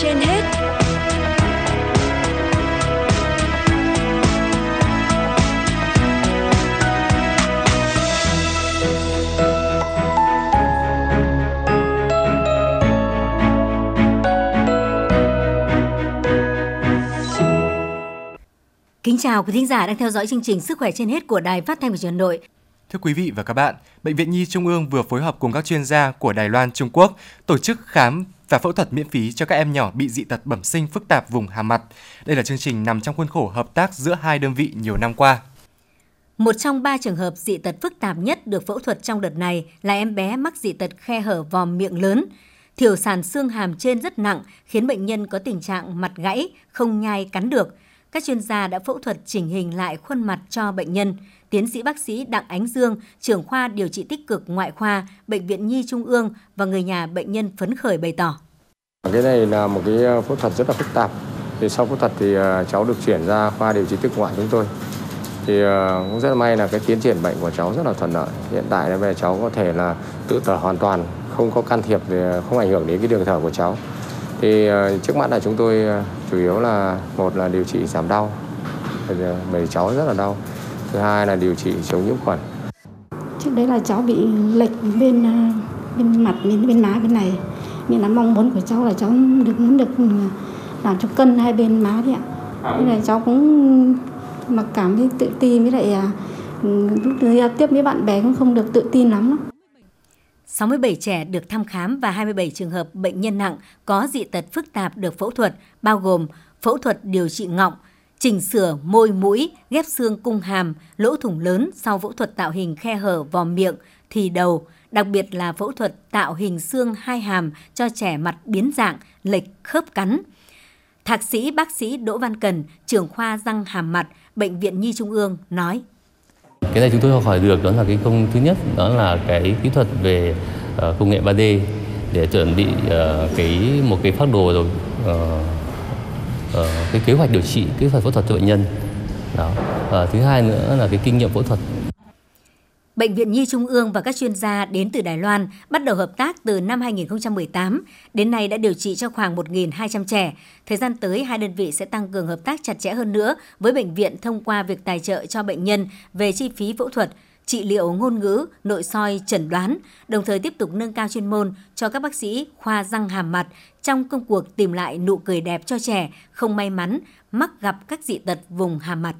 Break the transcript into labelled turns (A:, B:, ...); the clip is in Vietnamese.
A: trên hết
B: Kính chào quý thính giả đang theo dõi chương trình Sức khỏe trên hết của Đài Phát thanh và Truyền hình Hà Nội.
C: Thưa quý vị và các bạn, Bệnh viện Nhi Trung ương vừa phối hợp cùng các chuyên gia của Đài Loan, Trung Quốc tổ chức khám và phẫu thuật miễn phí cho các em nhỏ bị dị tật bẩm sinh phức tạp vùng hàm mặt. Đây là chương trình nằm trong khuôn khổ hợp tác giữa hai đơn vị nhiều năm qua.
B: Một trong ba trường hợp dị tật phức tạp nhất được phẫu thuật trong đợt này là em bé mắc dị tật khe hở vòm miệng lớn. Thiểu sản xương hàm trên rất nặng khiến bệnh nhân có tình trạng mặt gãy, không nhai cắn được. Các chuyên gia đã phẫu thuật chỉnh hình lại khuôn mặt cho bệnh nhân. Tiến sĩ bác sĩ Đặng Ánh Dương, trưởng khoa điều trị tích cực ngoại khoa, Bệnh viện Nhi Trung ương và người nhà bệnh nhân phấn khởi bày tỏ.
D: Cái này là một cái ờ, phẫu thuật rất là phức tạp. Thì sau phẫu thuật thì ờ, cháu được chuyển ra khoa điều trị tích ngoại chúng tôi. Thì ờ, cũng rất là may là cái tiến triển bệnh của cháu rất là thuận lợi. Hiện tại là về cháu có thể là tự thở hoàn toàn, không có can thiệp không ảnh hưởng đến cái đường thở của cháu. Thì ờ, trước mắt là chúng tôi ờ, chủ yếu là một là điều trị giảm đau, ờ, bởi cháu rất là đau. Thứ hai là điều trị chống nhiễm khuẩn.
E: Trước đấy là cháu bị lệch bên bên mặt bên bên má bên này nên là mong muốn của cháu là cháu được muốn được ừ, làm cho cân hai bên má đấy ạ nên là cháu cũng mặc cảm thấy tự ti với lại ừ, lúc giao tiếp với bạn bè cũng không được tự tin lắm
B: 67 trẻ được thăm khám và 27 trường hợp bệnh nhân nặng có dị tật phức tạp được phẫu thuật, bao gồm phẫu thuật điều trị ngọng, chỉnh sửa môi mũi, ghép xương cung hàm, lỗ thủng lớn sau phẫu thuật tạo hình khe hở vòm miệng, thì đầu, đặc biệt là phẫu thuật tạo hình xương hai hàm cho trẻ mặt biến dạng, lệch khớp cắn. Thạc sĩ bác sĩ Đỗ Văn Cần, trưởng khoa răng hàm mặt, Bệnh viện Nhi Trung ương nói.
F: Cái này chúng tôi học hỏi được đó là cái công thứ nhất đó là cái kỹ thuật về uh, công nghệ 3D để chuẩn bị uh, cái một cái phác đồ rồi uh, uh, cái kế hoạch điều trị kế hoạch phẫu thuật cho bệnh nhân. Đó. Uh, thứ hai nữa là cái kinh nghiệm phẫu thuật.
B: Bệnh viện Nhi Trung ương và các chuyên gia đến từ Đài Loan bắt đầu hợp tác từ năm 2018, đến nay đã điều trị cho khoảng 1.200 trẻ. Thời gian tới, hai đơn vị sẽ tăng cường hợp tác chặt chẽ hơn nữa với bệnh viện thông qua việc tài trợ cho bệnh nhân về chi phí phẫu thuật, trị liệu ngôn ngữ, nội soi, chẩn đoán, đồng thời tiếp tục nâng cao chuyên môn cho các bác sĩ khoa răng hàm mặt trong công cuộc tìm lại nụ cười đẹp cho trẻ không may mắn mắc gặp các dị tật vùng hàm mặt.